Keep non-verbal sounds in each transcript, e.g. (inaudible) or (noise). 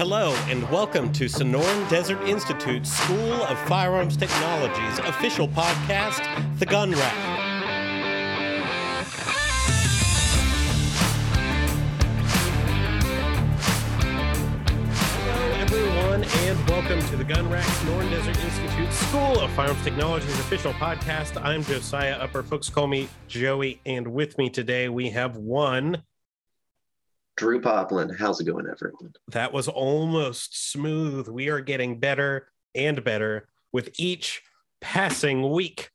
Hello, and welcome to Sonoran Desert Institute School of Firearms Technology's official podcast, The Gun Rack. Hello, everyone, and welcome to the Gun Rack Sonoran Desert Institute School of Firearms Technology's official podcast. I'm Josiah Upper. Folks call me Joey, and with me today we have one Drew Poplin, how's it going, everyone? That was almost smooth. We are getting better and better with each passing week.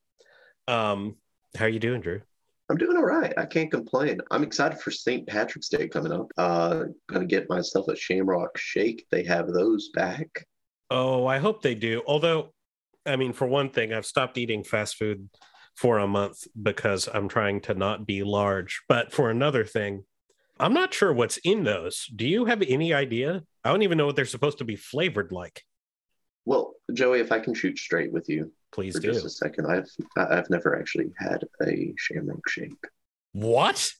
Um, how are you doing, Drew? I'm doing all right. I can't complain. I'm excited for St. Patrick's Day coming up. Uh, gonna get myself a Shamrock Shake. They have those back. Oh, I hope they do. Although, I mean, for one thing, I've stopped eating fast food for a month because I'm trying to not be large. But for another thing, I'm not sure what's in those. Do you have any idea? I don't even know what they're supposed to be flavored like. Well, Joey, if I can shoot straight with you Please do. just a second, I've I've never actually had a Shamrock Shake. What?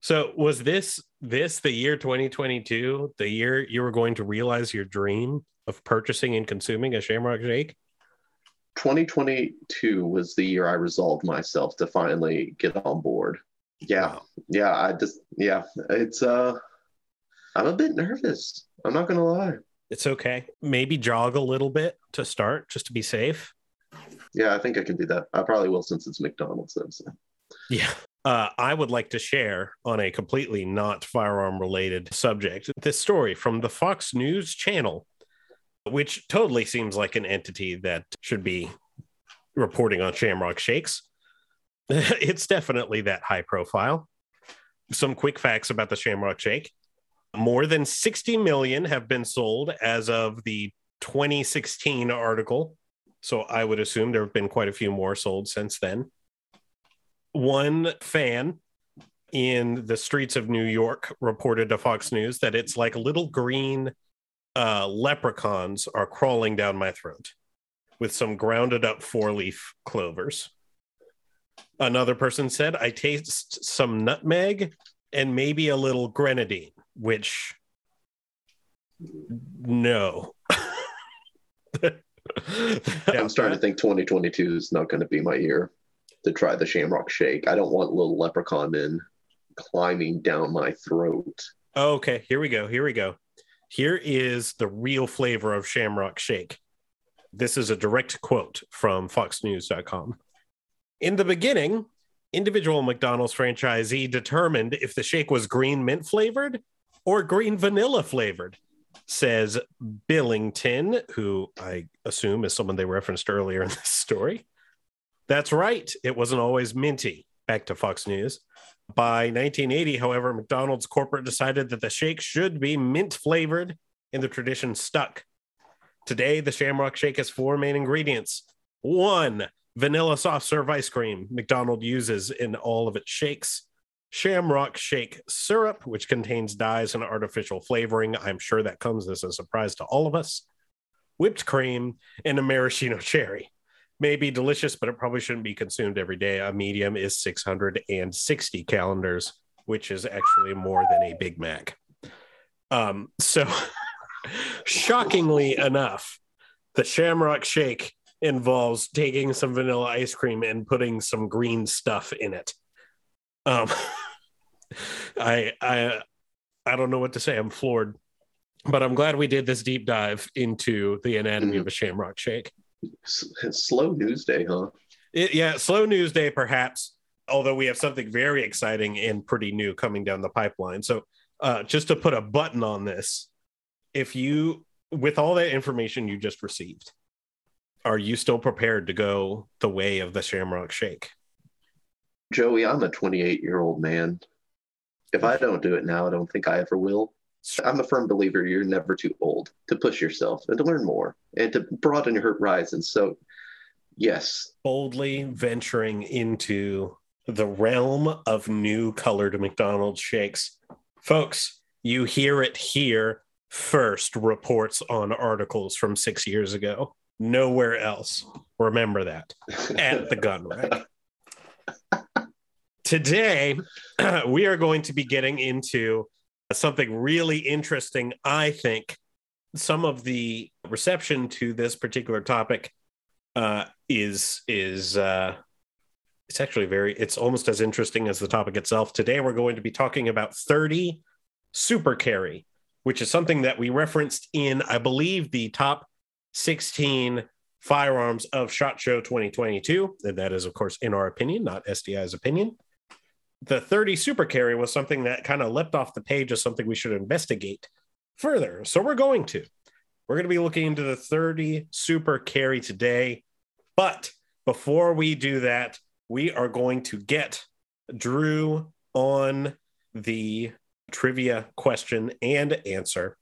So was this this the year 2022, the year you were going to realize your dream of purchasing and consuming a Shamrock Shake? 2022 was the year I resolved myself to finally get on board. Yeah, yeah. I just yeah. It's uh, I'm a bit nervous. I'm not gonna lie. It's okay. Maybe jog a little bit to start, just to be safe. Yeah, I think I can do that. I probably will since it's McDonald's. Though, so. Yeah. Uh, I would like to share on a completely not firearm related subject this story from the Fox News channel, which totally seems like an entity that should be reporting on Shamrock Shakes. (laughs) it's definitely that high profile. Some quick facts about the Shamrock Shake more than 60 million have been sold as of the 2016 article. So I would assume there have been quite a few more sold since then one fan in the streets of New York reported to Fox News that it's like little green uh, leprechauns are crawling down my throat with some grounded up four leaf clovers. Another person said, I taste some nutmeg and maybe a little grenadine, which no. I'm starting to think 2022 is not going to be my year to try the Shamrock Shake. I don't want little leprechaun men climbing down my throat. Okay, here we go. Here we go. Here is the real flavor of Shamrock Shake. This is a direct quote from FoxNews.com. In the beginning, individual McDonald's franchisee determined if the shake was green mint flavored or green vanilla flavored, says Billington, who I assume is someone they referenced earlier in this story. That's right, it wasn't always minty. Back to Fox News. By 1980, however, McDonald's corporate decided that the shake should be mint flavored, and the tradition stuck. Today, the Shamrock Shake has four main ingredients. One, vanilla soft serve ice cream McDonald uses in all of its shakes. Shamrock Shake syrup, which contains dyes and artificial flavoring. I'm sure that comes as a surprise to all of us. Whipped cream and a maraschino (laughs) cherry. May be delicious, but it probably shouldn't be consumed every day. A medium is 660 calendars, which is actually more than a Big Mac. Um, so, (laughs) shockingly enough, the Shamrock Shake involves taking some vanilla ice cream and putting some green stuff in it. Um, (laughs) I I I don't know what to say. I'm floored, but I'm glad we did this deep dive into the anatomy of a Shamrock Shake. Slow news day, huh? It, yeah, slow news day, perhaps. Although we have something very exciting and pretty new coming down the pipeline. So, uh, just to put a button on this, if you, with all that information you just received, are you still prepared to go the way of the Shamrock Shake? Joey, I'm a 28 year old man. If I don't do it now, I don't think I ever will. I'm a firm believer you're never too old to push yourself and to learn more and to broaden your horizons. So, yes, Boldly venturing into the realm of new colored McDonald's shakes. Folks, you hear it here first reports on articles from six years ago. Nowhere else. Remember that at the (laughs) gun rack. Today, (clears throat) we are going to be getting into something really interesting, I think. Some of the reception to this particular topic uh, is is uh, it's actually very it's almost as interesting as the topic itself. Today we're going to be talking about 30 super carry, which is something that we referenced in, I believe, the top 16 firearms of SHOT Show 2022. And that is, of course, in our opinion, not SDI's opinion the 30 super carry was something that kind of leapt off the page as something we should investigate further. So we're going to. We're going to be looking into the 30 super carry today. But before we do that, we are going to get Drew on the trivia question and answer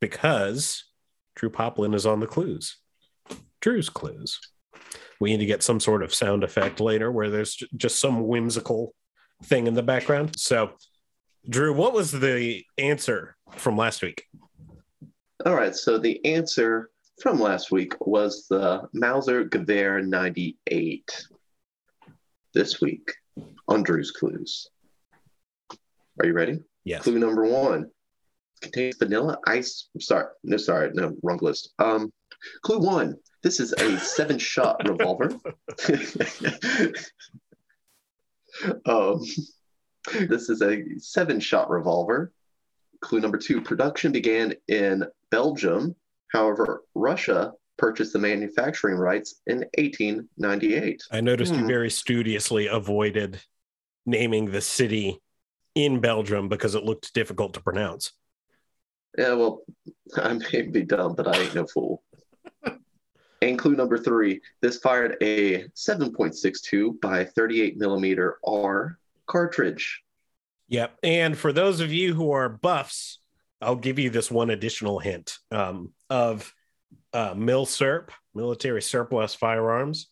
because Drew Poplin is on the clues. Drew's clues. We need to get some sort of sound effect later where there's just some whimsical thing in the background. So, Drew, what was the answer from last week? All right. So, the answer from last week was the Mauser Gewehr 98. This week on Drew's Clues. Are you ready? Yes. Clue number one contains vanilla ice. Sorry, no, sorry, no, wrong list. Um, clue one. This is a seven-shot (laughs) revolver. (laughs) Um, this is a seven shot revolver. Clue number two production began in Belgium. However, Russia purchased the manufacturing rights in 1898. I noticed hmm. you very studiously avoided naming the city in Belgium because it looked difficult to pronounce. Yeah, well, (laughs) I may be dumb, but I ain't no fool. (laughs) And clue number three, this fired a 7.62 by 38 millimeter R cartridge. Yep. And for those of you who are buffs, I'll give you this one additional hint um, of uh, MilSurp, military surplus firearms.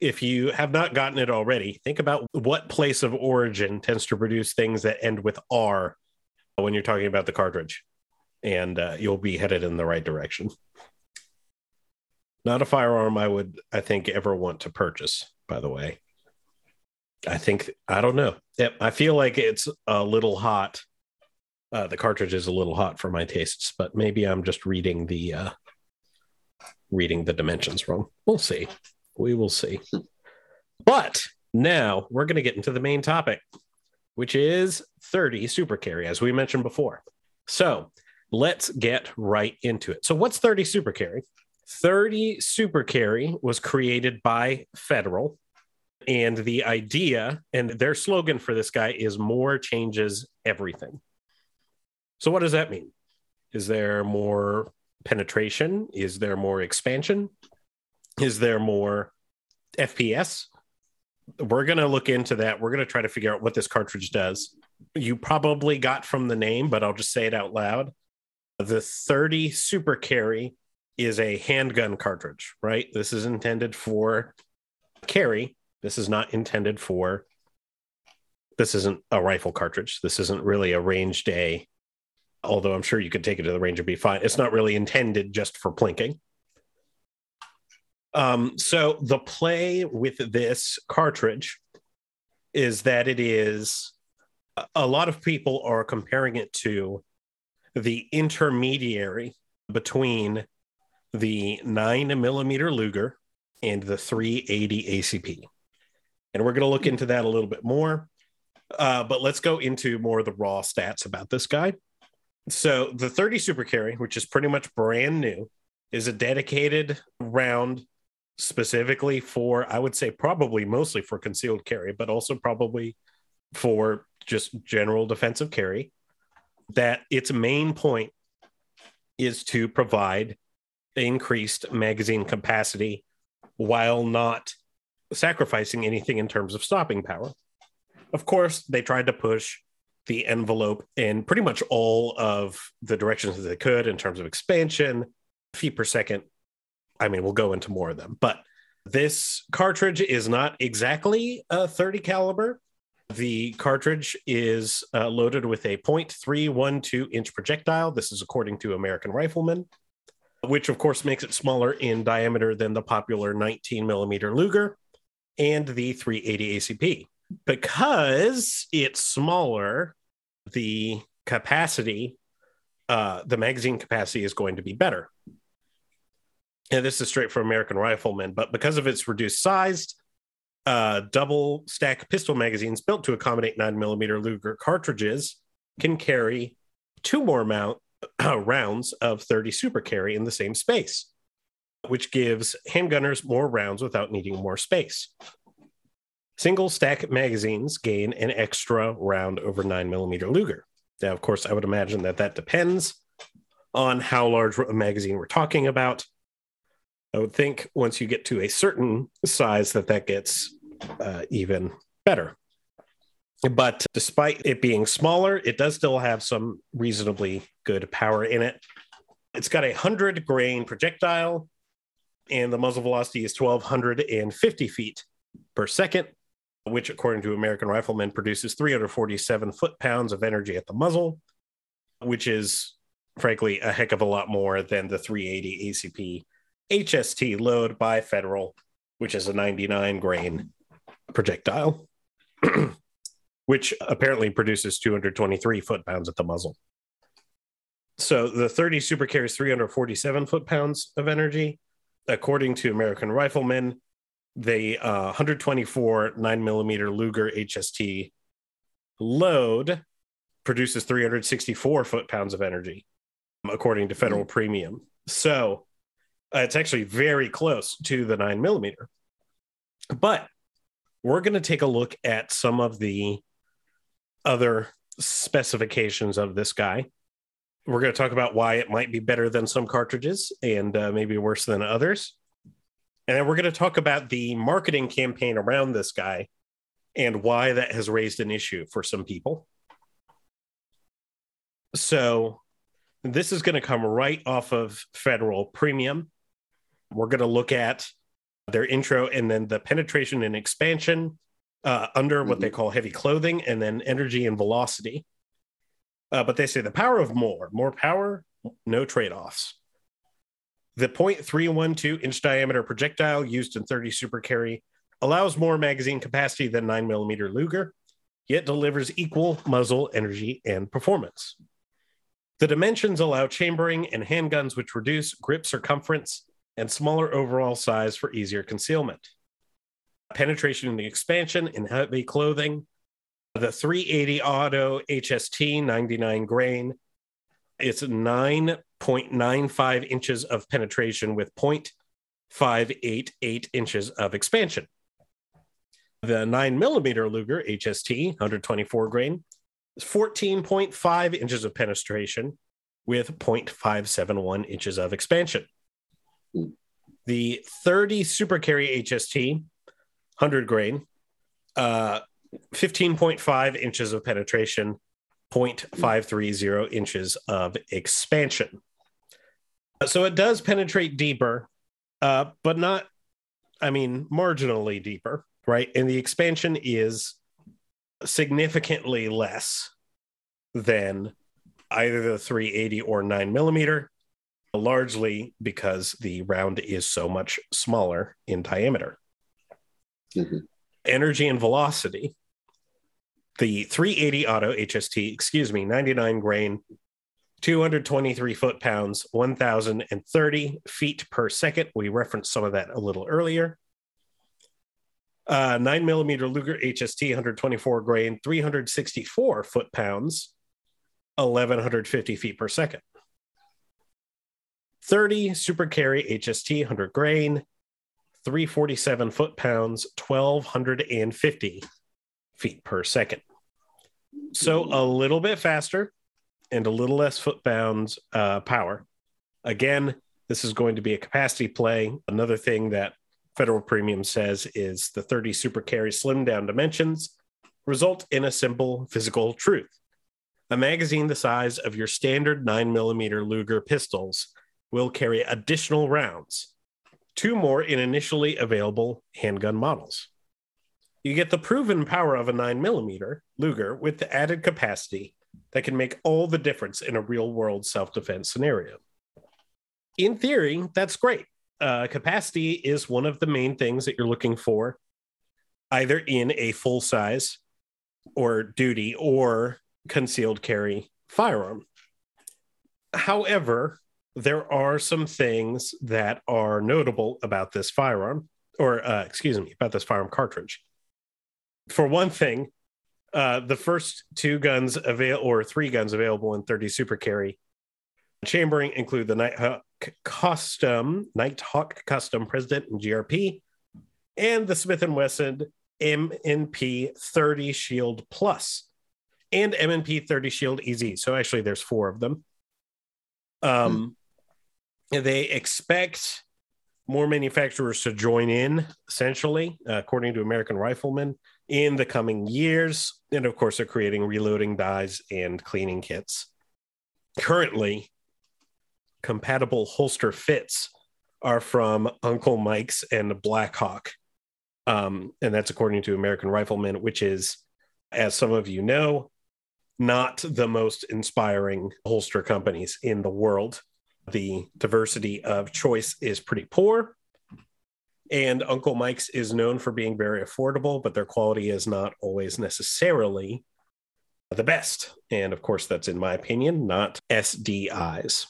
If you have not gotten it already, think about what place of origin tends to produce things that end with R when you're talking about the cartridge, and uh, you'll be headed in the right direction. Not a firearm I would, I think, ever want to purchase, by the way. I think, I don't know. I feel like it's a little hot. Uh, the cartridge is a little hot for my tastes, but maybe I'm just reading the uh, reading the dimensions wrong. We'll see. We will see. But now we're going to get into the main topic, which is 30 super carry, as we mentioned before. So let's get right into it. So, what's 30 super carry? 30 Super Carry was created by Federal. And the idea and their slogan for this guy is more changes everything. So, what does that mean? Is there more penetration? Is there more expansion? Is there more FPS? We're going to look into that. We're going to try to figure out what this cartridge does. You probably got from the name, but I'll just say it out loud. The 30 Super Carry is a handgun cartridge, right? This is intended for carry. This is not intended for. This isn't a rifle cartridge. This isn't really a range day, although I'm sure you could take it to the range and be fine. It's not really intended just for plinking. Um, so the play with this cartridge is that it is a lot of people are comparing it to the intermediary between the nine millimeter Luger and the 380 ACP. And we're going to look into that a little bit more. Uh, but let's go into more of the raw stats about this guy. So the 30 Super Carry, which is pretty much brand new, is a dedicated round specifically for, I would say, probably mostly for concealed carry, but also probably for just general defensive carry. That its main point is to provide increased magazine capacity while not sacrificing anything in terms of stopping power. Of course, they tried to push the envelope in pretty much all of the directions that they could in terms of expansion, feet per second. I mean, we'll go into more of them, but this cartridge is not exactly a 30 caliber. The cartridge is uh, loaded with a 0.312 inch projectile. This is according to American Rifleman which of course makes it smaller in diameter than the popular 19 millimeter Luger and the 380 ACP. Because it's smaller, the capacity, uh, the magazine capacity is going to be better. And this is straight from American Rifleman, but because of its reduced size, uh, double stack pistol magazines built to accommodate 9mm Luger cartridges can carry two more mount, (clears throat) uh, rounds of 30 super carry in the same space, which gives handgunners more rounds without needing more space. Single stack magazines gain an extra round over 9mm Luger. Now, of course, I would imagine that that depends on how large a magazine we're talking about. I would think once you get to a certain size that that gets uh, even better. But despite it being smaller, it does still have some reasonably good power in it. It's got a 100 grain projectile, and the muzzle velocity is 1,250 feet per second, which, according to American Rifleman, produces 347 foot pounds of energy at the muzzle, which is frankly a heck of a lot more than the 380 ACP HST load by Federal, which is a 99 grain projectile, (clears throat) which apparently produces 223 foot pounds at the muzzle. So the 30 Super carries 347 foot pounds of energy. According to American Rifleman, the uh, 124 9 millimeter Luger HST load produces 364 foot pounds of energy, according to Federal mm-hmm. Premium. So uh, it's actually very close to the nine millimeter. But we're going to take a look at some of the other specifications of this guy. We're going to talk about why it might be better than some cartridges and uh, maybe worse than others. And then we're going to talk about the marketing campaign around this guy and why that has raised an issue for some people. So, this is going to come right off of Federal Premium. We're going to look at their intro and then the penetration and expansion uh, under what mm-hmm. they call heavy clothing and then energy and velocity. Uh, but they say the power of more, more power, no trade offs. The 0.312 inch diameter projectile used in 30 super carry allows more magazine capacity than 9 millimeter Luger, yet delivers equal muzzle energy and performance. The dimensions allow chambering and handguns which reduce grip circumference and smaller overall size for easier concealment. Penetration and expansion in heavy clothing. The 380 Auto HST 99 grain. It's 9.95 inches of penetration with 0.588 inches of expansion. The 9 millimeter Luger HST 124 grain is 14.5 inches of penetration with 0.571 inches of expansion. The 30 Super Carry HST, 100 grain, uh, 15.5 inches of penetration, 0.530 inches of expansion. So it does penetrate deeper, uh, but not, I mean, marginally deeper, right? And the expansion is significantly less than either the 380 or 9 millimeter largely because the round is so much smaller in diameter. Mm-hmm. Energy and velocity. The 380 auto HST, excuse me, 99 grain, 223 foot pounds, 1,030 feet per second. We referenced some of that a little earlier. Uh, 9 millimeter Luger HST, 124 grain, 364 foot pounds, 1,150 feet per second. 30 super carry HST 100 grain, 347 foot pounds, 1250 feet per second. So a little bit faster and a little less foot pounds uh, power. Again, this is going to be a capacity play. Another thing that Federal Premium says is the 30 super carry slim down dimensions result in a simple physical truth. A magazine the size of your standard 9mm Luger pistols will carry additional rounds, two more in initially available handgun models. You get the proven power of a 9mm Luger with the added capacity that can make all the difference in a real world self defense scenario. In theory, that's great. Uh, capacity is one of the main things that you're looking for, either in a full size or duty or concealed carry firearm. However, there are some things that are notable about this firearm, or uh, excuse me, about this firearm cartridge. For one thing, uh, the first two guns avail or three guns available in 30 Super Carry chambering include the Nighthawk Custom, Nighthawk Custom President and GRP, and the Smith and Wesson M&P 30 Shield Plus and M&P 30 Shield EZ. So actually, there's four of them. Um, hmm. They expect more manufacturers to join in, essentially, uh, according to American Rifleman, in the coming years. And of course, they're creating reloading dies and cleaning kits. Currently, compatible holster fits are from Uncle Mike's and Blackhawk. Um, and that's according to American Rifleman, which is, as some of you know, not the most inspiring holster companies in the world. The diversity of choice is pretty poor. And Uncle Mike's is known for being very affordable, but their quality is not always necessarily the best. And of course, that's in my opinion, not SDI's.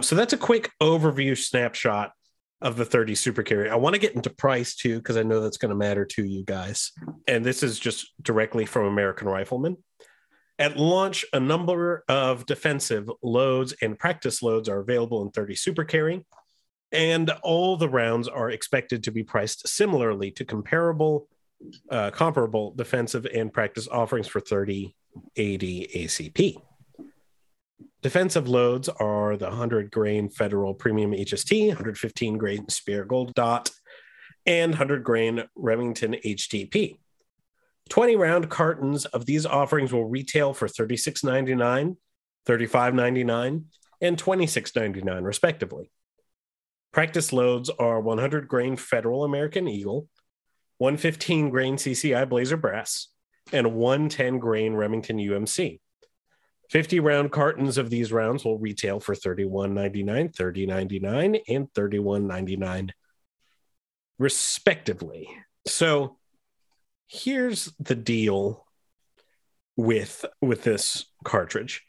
So that's a quick overview snapshot of the 30 super carry. I want to get into price too, because I know that's going to matter to you guys. And this is just directly from American Rifleman. At launch, a number of defensive loads and practice loads are available in 30 super carry, and all the rounds are expected to be priced similarly to comparable, uh, comparable defensive and practice offerings for 30 AD ACP. Defensive loads are the 100 grain Federal Premium HST, 115 grain Speer Gold Dot, and 100 grain Remington HTP. 20 round cartons of these offerings will retail for $36.99, $35.99, and $26.99, respectively. Practice loads are 100 grain Federal American Eagle, 115 grain CCI Blazer Brass, and 110 grain Remington UMC. 50 round cartons of these rounds will retail for $31.99, $30.99, and $31.99, respectively. So here's the deal with with this cartridge.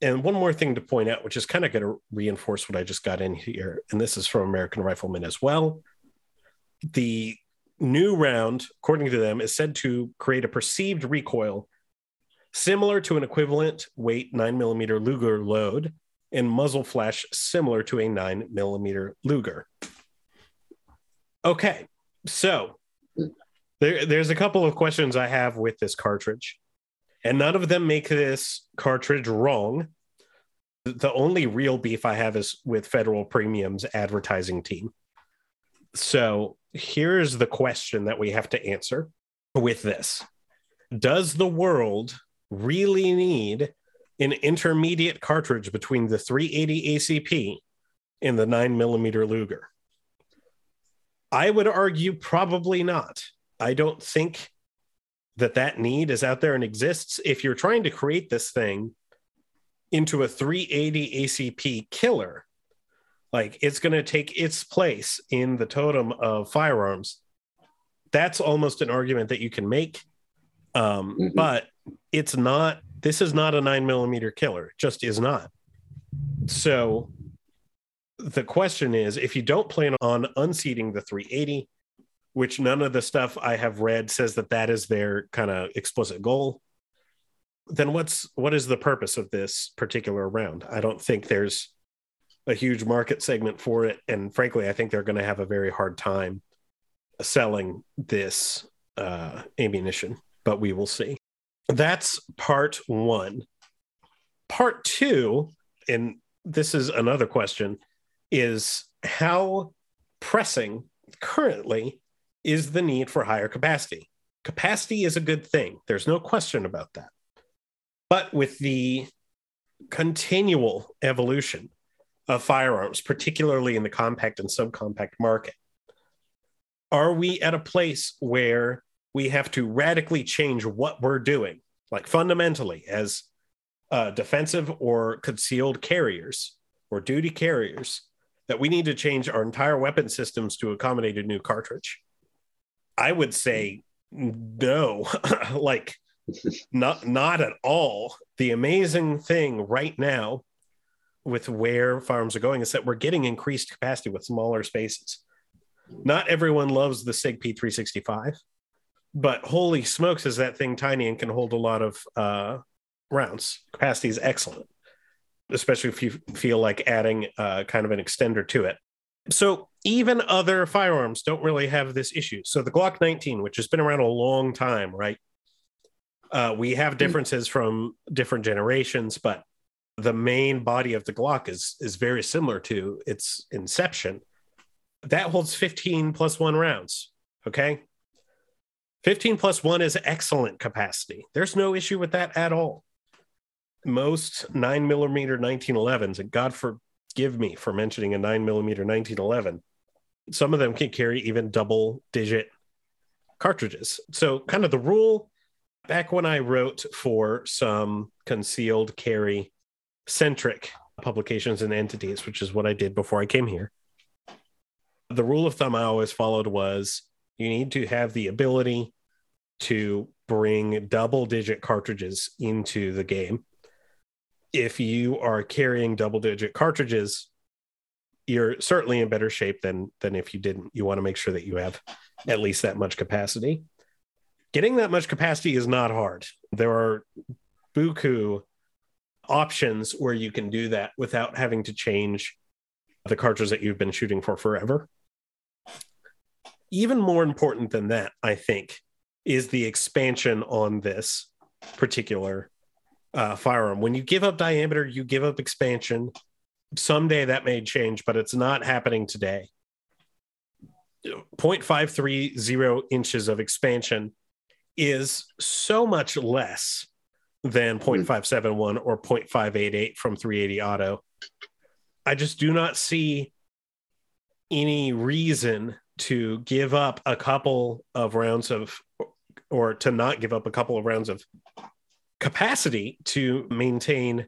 And one more thing to point out which is kind of going to reinforce what i just got in here and this is from american rifleman as well. The new round according to them is said to create a perceived recoil similar to an equivalent weight 9 millimeter luger load and muzzle flash similar to a 9 millimeter luger. Okay so there, there's a couple of questions I have with this cartridge, and none of them make this cartridge wrong. The only real beef I have is with Federal Premium's advertising team. So here's the question that we have to answer with this Does the world really need an intermediate cartridge between the 380 ACP and the 9 millimeter Luger? I would argue probably not. I don't think that that need is out there and exists. If you're trying to create this thing into a 380 ACP killer, like it's going to take its place in the totem of firearms. That's almost an argument that you can make. Um, mm-hmm. But it's not, this is not a nine millimeter killer, it just is not. So the question is if you don't plan on unseating the 380, which none of the stuff I have read says that that is their kind of explicit goal, then what's what is the purpose of this particular round? I don't think there's a huge market segment for it, and frankly, I think they're going to have a very hard time selling this uh, ammunition. But we will see. That's part one. Part two, and this is another question, is how pressing currently is the need for higher capacity. Capacity is a good thing. There's no question about that. But with the continual evolution of firearms, particularly in the compact and subcompact market, are we at a place where we have to radically change what we're doing, like fundamentally, as uh, defensive or concealed carriers or duty carriers, that we need to change our entire weapon systems to accommodate a new cartridge? I would say no. (laughs) like not not at all. The amazing thing right now with where farms are going is that we're getting increased capacity with smaller spaces. Not everyone loves the SIG P365, but holy smokes, is that thing tiny and can hold a lot of uh, rounds. Capacity is excellent, especially if you feel like adding uh, kind of an extender to it. So even other firearms don't really have this issue. So the Glock 19, which has been around a long time, right? Uh, we have hmm. differences from different generations, but the main body of the Glock is is very similar to its inception. That holds 15 plus one rounds. Okay. 15 plus one is excellent capacity. There's no issue with that at all. Most nine millimeter 1911s, and God forgive me for mentioning a nine millimeter 1911, some of them can carry even double digit cartridges. So, kind of the rule back when I wrote for some concealed carry centric publications and entities, which is what I did before I came here. The rule of thumb I always followed was you need to have the ability to bring double digit cartridges into the game. If you are carrying double digit cartridges, you're certainly in better shape than than if you didn't. You want to make sure that you have at least that much capacity. Getting that much capacity is not hard. There are buku options where you can do that without having to change the cartridge that you've been shooting for forever. Even more important than that, I think, is the expansion on this particular uh, firearm. When you give up diameter, you give up expansion. Someday that may change, but it's not happening today. 0.530 inches of expansion is so much less than hmm. 0.571 or 0.588 from 380 auto. I just do not see any reason to give up a couple of rounds of or to not give up a couple of rounds of capacity to maintain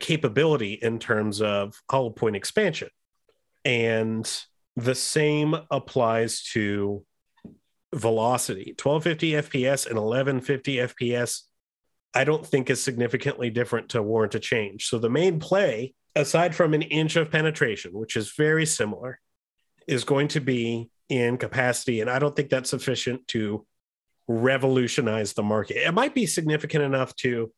capability in terms of hollow point expansion. And the same applies to velocity 1250 FPS and 1150 FPS I don't think is significantly different to warrant a change. So the main play, aside from an inch of penetration, which is very similar, is going to be in capacity. And I don't think that's sufficient to revolutionize the market. It might be significant enough to,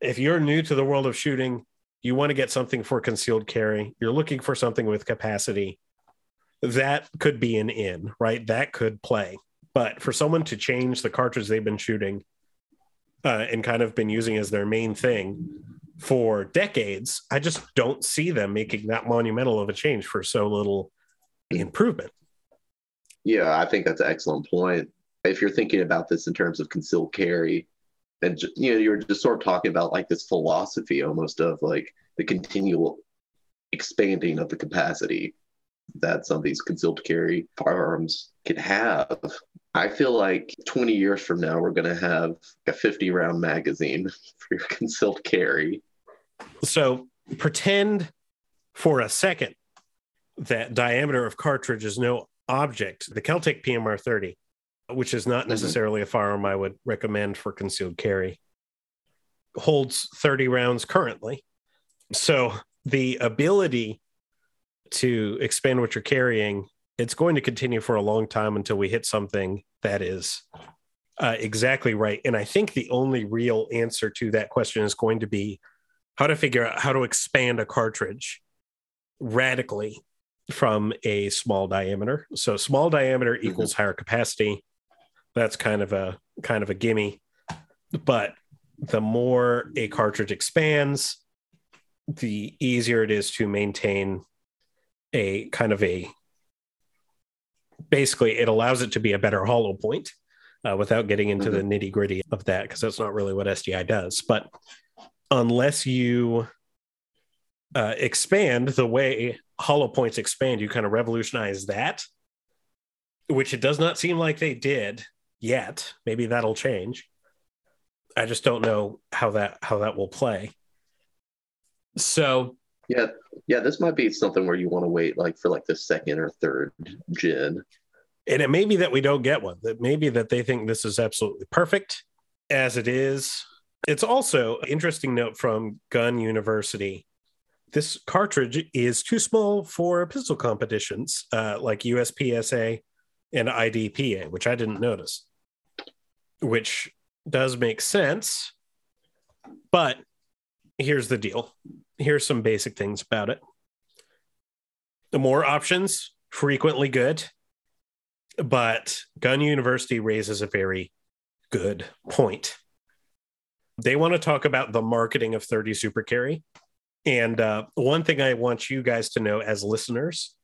if you're new to the world of shooting, you want to get something for concealed carry, you're looking for something with capacity, that could be an in, right? That could play. But for someone to change the cartridge they've been shooting uh, and kind of been using as their main thing for decades, I just don't see them making that monumental of a change for so little improvement. Yeah, I think that's an excellent point. If you're thinking about this in terms of concealed carry, and you know, you're just sort of talking about like this philosophy almost of like the continual expanding of the capacity that some of these concealed carry firearms can have. I feel like 20 years from now, we're going to have a 50 round magazine (laughs) for your concealed carry. So pretend for a second that diameter of cartridge is no object. The Keltec PMR 30, which is not mm-hmm. necessarily mm-hmm. a firearm I would recommend for concealed carry, holds 30 rounds currently. So the ability to expand what you're carrying it's going to continue for a long time until we hit something that is uh, exactly right. And I think the only real answer to that question is going to be how to figure out how to expand a cartridge radically from a small diameter. So small diameter mm-hmm. equals higher capacity. That's kind of a kind of a gimme. But the more a cartridge expands, the easier it is to maintain a kind of a basically it allows it to be a better hollow point uh, without getting into mm-hmm. the nitty gritty of that because that's not really what SDI does. But unless you uh, expand the way hollow points expand, you kind of revolutionize that, which it does not seem like they did yet. Maybe that'll change. I just don't know how that how that will play. So yeah, yeah, this might be something where you want to wait like for like the second or third gen. And it may be that we don't get one. That maybe that they think this is absolutely perfect, as it is. It's also an interesting note from Gun University. This cartridge is too small for pistol competitions uh, like USPSA and IDPA, which I didn't notice, which does make sense. But here's the deal here's some basic things about it. The more options, frequently good. But Gun University raises a very good point. They want to talk about the marketing of 30 Super Carry. And uh, one thing I want you guys to know as listeners,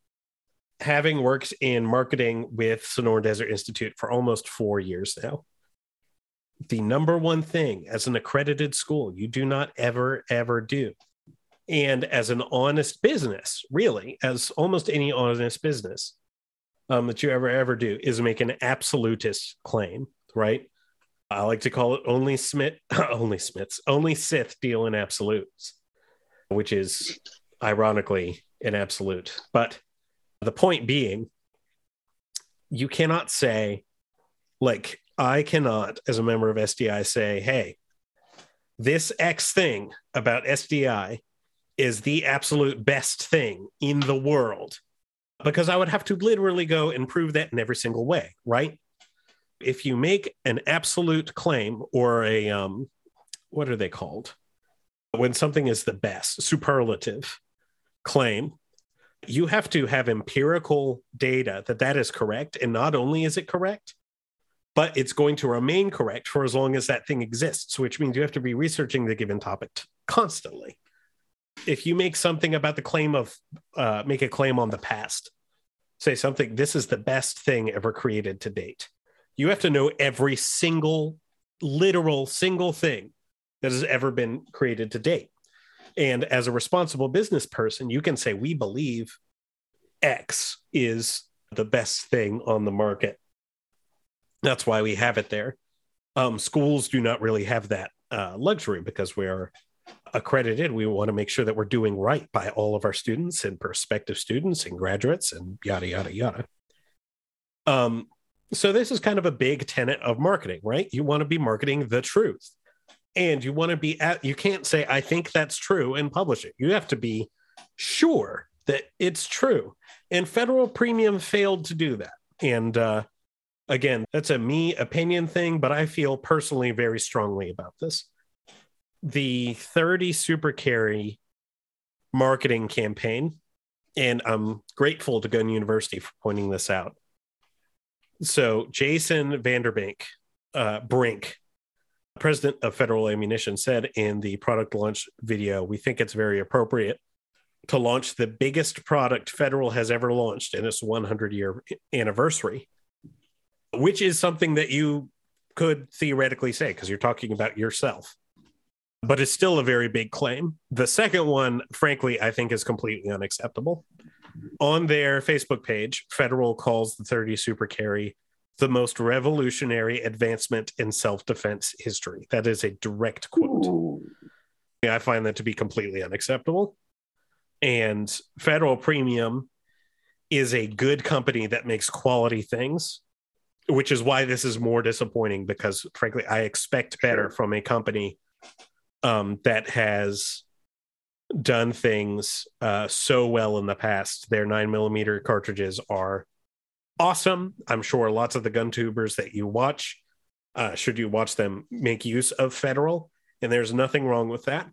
having worked in marketing with Sonoran Desert Institute for almost four years now, the number one thing as an accredited school you do not ever, ever do. And as an honest business, really, as almost any honest business um, that you ever, ever do, is make an absolutist claim, right? I like to call it only Smith, (laughs) only Smiths, only Sith deal in absolutes, which is ironically an absolute. But the point being, you cannot say, like, I cannot, as a member of SDI, say, hey, this X thing about SDI is the absolute best thing in the world. Because I would have to literally go and prove that in every single way, right? if you make an absolute claim or a um, what are they called? When something is the best superlative claim you have to have empirical data that that is correct. And not only is it correct but it's going to remain correct for as long as that thing exists which means you have to be researching the given topic constantly if you make something about the claim of uh, make a claim on the past say something this is the best thing ever created to date you have to know every single literal single thing that has ever been created to date. And as a responsible business person, you can say, we believe X is the best thing on the market. That's why we have it there. Um, schools do not really have that uh, luxury because we are accredited. We want to make sure that we're doing right by all of our students and prospective students and graduates and yada, yada, yada. Um, so this is kind of a big tenet of marketing, right? You want to be marketing the truth. And you want to be at you can't say I think that's true and publish it. You have to be sure that it's true. And federal premium failed to do that. And uh again, that's a me opinion thing, but I feel personally very strongly about this. The 30 super carry marketing campaign, and I'm grateful to Gun University for pointing this out so Jason Vanderbank, uh, Brink, president of Federal Ammunition, said in the product launch video, we think it's very appropriate to launch the biggest product Federal has ever launched in its 100 year anniversary, which is something that you could theoretically say because you're talking about yourself. But it's still a very big claim. The second one, frankly, I think is completely unacceptable on their Facebook page, Federal calls the 30 Super Carry the most revolutionary advancement in self defense history. That is a direct quote. Ooh. I find that to be completely unacceptable. And Federal Premium is a good company that makes quality things, which is why this is more disappointing because, frankly, I expect better sure. from a company um, that has done things uh, so well in the past. Their nine millimeter cartridges are awesome. I'm sure lots of the gun tubers that you watch, uh, should you watch them, make use of federal, and there's nothing wrong with that.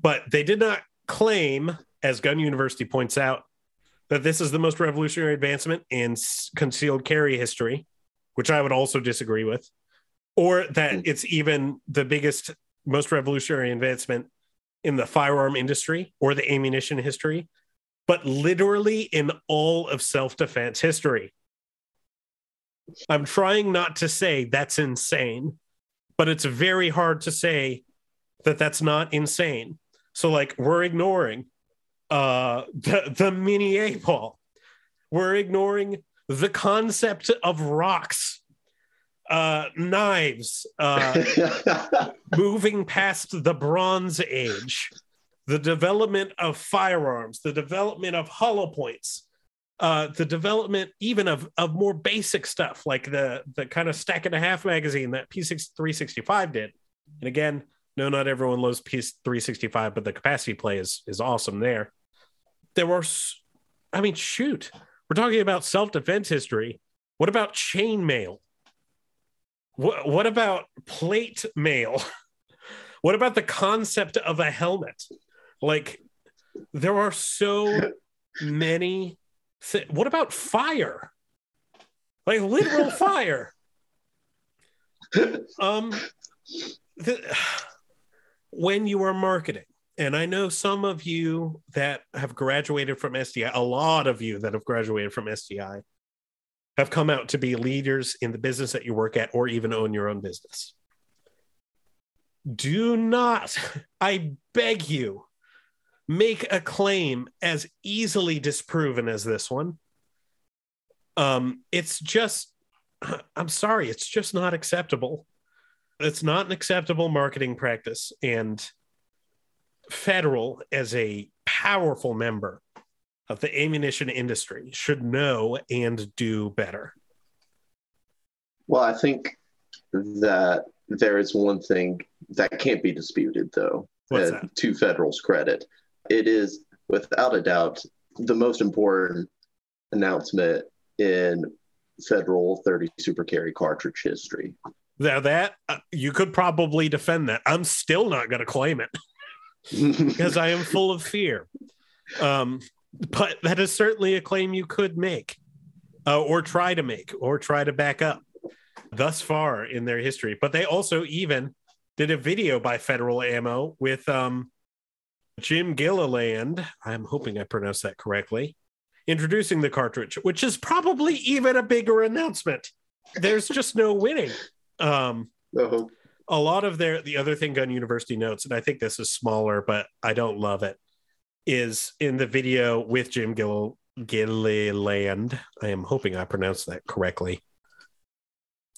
But they did not claim, as Gun University points out, that this is the most revolutionary advancement in concealed carry history, which I would also disagree with, or that hmm. it's even the biggest, most revolutionary advancement in the firearm industry or the ammunition history, but literally in all of self defense history. I'm trying not to say that's insane, but it's very hard to say that that's not insane. So, like, we're ignoring uh, the, the mini eight ball, we're ignoring the concept of rocks uh, knives, uh, (laughs) moving past the Bronze Age, the development of firearms, the development of hollow points, uh, the development even of of more basic stuff like the the kind of stack and a half magazine that P365 did. And again, no, not everyone loves P365, but the capacity play is is awesome there. There were, I mean, shoot, we're talking about self defense history. What about chain mail? What what about plate mail? (laughs) what about the concept of a helmet? Like, there are so (laughs) many th- what about fire? Like literal (laughs) fire. Um, the, (sighs) when you are marketing, and I know some of you that have graduated from SDI, a lot of you that have graduated from SDI have come out to be leaders in the business that you work at or even own your own business. Do not, (laughs) I beg you, make a claim as easily disproven as this one. Um, it's just, (clears throat) I'm sorry, it's just not acceptable. It's not an acceptable marketing practice. And Federal, as a powerful member of the ammunition industry, should know and do better. Well, I think that there is one thing that can't be disputed, though, uh, to Federal's credit it is without a doubt the most important announcement in federal 30 super carry cartridge history. Now that uh, you could probably defend that. I'm still not going to claim it (laughs) because I am full of fear. Um, but that is certainly a claim you could make, uh, or try to make, or try to back up. Thus far in their history, but they also even did a video by Federal Ammo with um, Jim Gilliland, I'm hoping I pronounced that correctly, introducing the cartridge, which is probably even a bigger announcement. There's just no winning. Um, uh-huh. A lot of their the other thing Gun University notes, and I think this is smaller, but I don't love it, is in the video with Jim Gill Gilliland. I am hoping I pronounced that correctly.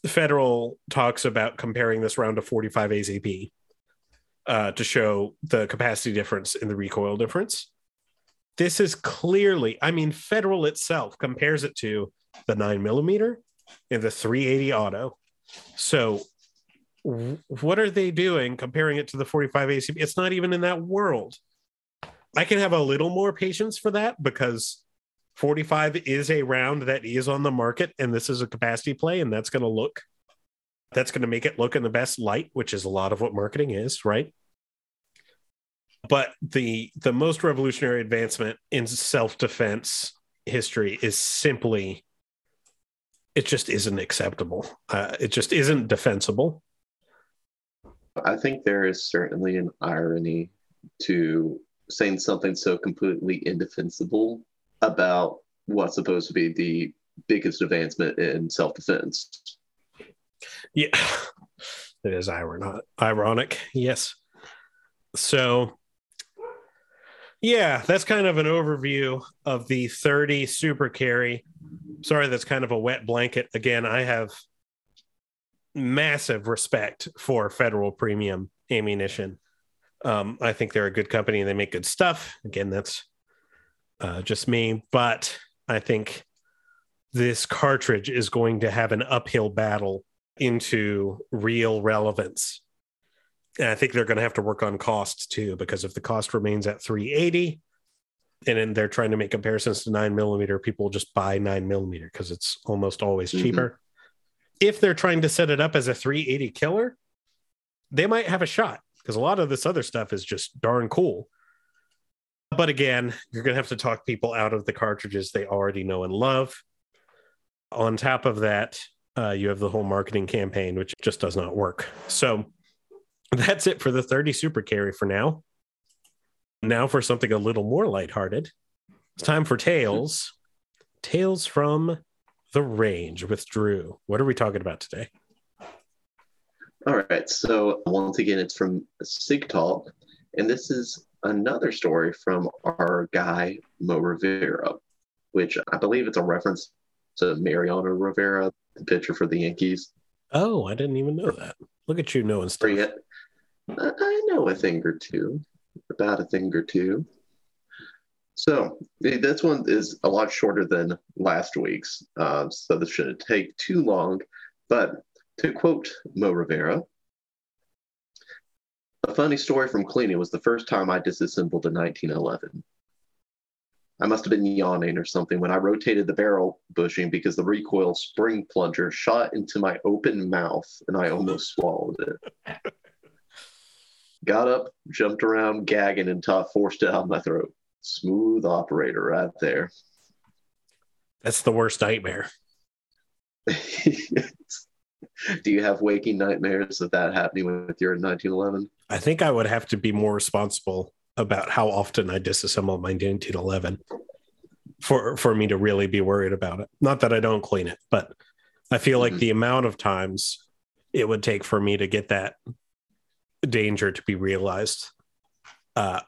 Federal talks about comparing this round to 45 ACP uh, to show the capacity difference in the recoil difference. This is clearly, I mean, Federal itself compares it to the nine millimeter and the 380 auto. So, what are they doing comparing it to the 45 ACP? It's not even in that world. I can have a little more patience for that because 45 is a round that is on the market and this is a capacity play and that's going to look that's going to make it look in the best light, which is a lot of what marketing is, right? But the the most revolutionary advancement in self-defense history is simply it just isn't acceptable. Uh, it just isn't defensible. I think there is certainly an irony to saying something so completely indefensible about what's supposed to be the biggest advancement in self defense. Yeah, (sighs) it is ironic. Ironic, yes. So, yeah, that's kind of an overview of the 30 super carry. Sorry, that's kind of a wet blanket. Again, I have massive respect for Federal Premium ammunition. Um, I think they're a good company and they make good stuff. Again, that's uh, just me, but I think this cartridge is going to have an uphill battle into real relevance. And I think they're going to have to work on cost too, because if the cost remains at 380 and then they're trying to make comparisons to nine millimeter, people will just buy nine millimeter because it's almost always mm-hmm. cheaper. If they're trying to set it up as a 380 killer, they might have a shot because a lot of this other stuff is just darn cool. But again, you're going to have to talk people out of the cartridges they already know and love. On top of that, uh, you have the whole marketing campaign, which just does not work. So that's it for the 30 super carry for now. Now for something a little more lighthearted. It's time for Tales. Tales from the Range with Drew. What are we talking about today? All right. So once again, it's from Sig Talk, and this is another story from our guy Mo Rivera, which I believe it's a reference to Mariano Rivera, the pitcher for the Yankees. Oh, I didn't even know that. Look at you knowing stuff. I know a thing or two about a thing or two. So this one is a lot shorter than last week's, uh, so this shouldn't take too long. But to quote Mo Rivera, a funny story from cleaning was the first time I disassembled a 1911. I must have been yawning or something when I rotated the barrel bushing because the recoil spring plunger shot into my open mouth and I almost swallowed it. (laughs) Got up, jumped around, gagging until I forced it out of my throat. Smooth operator right there. That's the worst nightmare. (laughs) Do you have waking nightmares of that happening with your 1911? I think I would have to be more responsible about how often I disassemble my 1911 for for me to really be worried about it. Not that I don't clean it, but I feel like mm-hmm. the amount of times it would take for me to get that danger to be realized. Uh,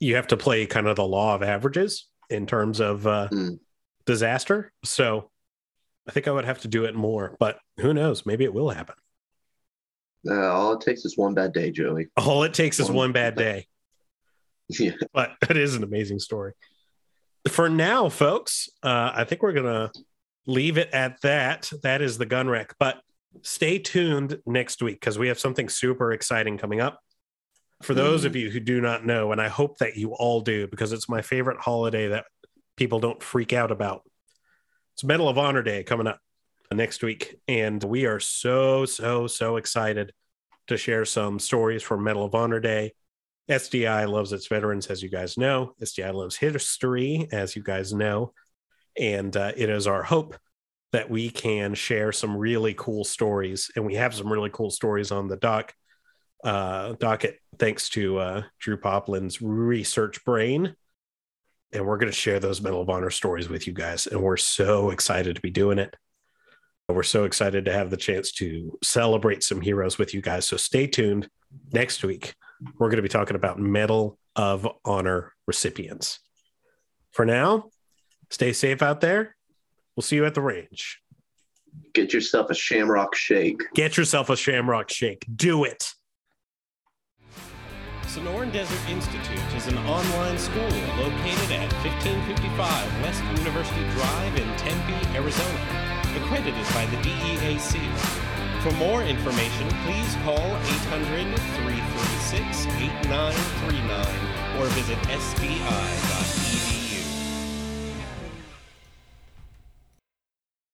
you have to play kind of the law of averages in terms of uh, mm. disaster. So I think I would have to do it more, but who knows? Maybe it will happen. Uh, all it takes is one bad day, Joey. All it takes one, is one bad day. (laughs) Yeah. But it is an amazing story. For now, folks, uh, I think we're going to leave it at that. That is the gun wreck. But stay tuned next week because we have something super exciting coming up. For those mm. of you who do not know, and I hope that you all do because it's my favorite holiday that people don't freak out about. It's Medal of Honor Day coming up next week. And we are so, so, so excited to share some stories from Medal of Honor Day SDI loves its veterans, as you guys know. SDI loves history, as you guys know. And uh, it is our hope that we can share some really cool stories. And we have some really cool stories on the doc uh, docket, thanks to uh, Drew Poplin's research brain. And we're going to share those Medal of Honor stories with you guys. And we're so excited to be doing it. We're so excited to have the chance to celebrate some heroes with you guys. So stay tuned next week we're going to be talking about Medal of Honor recipients. For now, stay safe out there. We'll see you at the range. Get yourself a shamrock shake. Get yourself a shamrock shake. Do it. Sonoran Desert Institute is an online school located at 1555 West University Drive in Tempe, Arizona, accredited by the DEAC. For more information, please call 800 336 8939 or visit sdi.edu.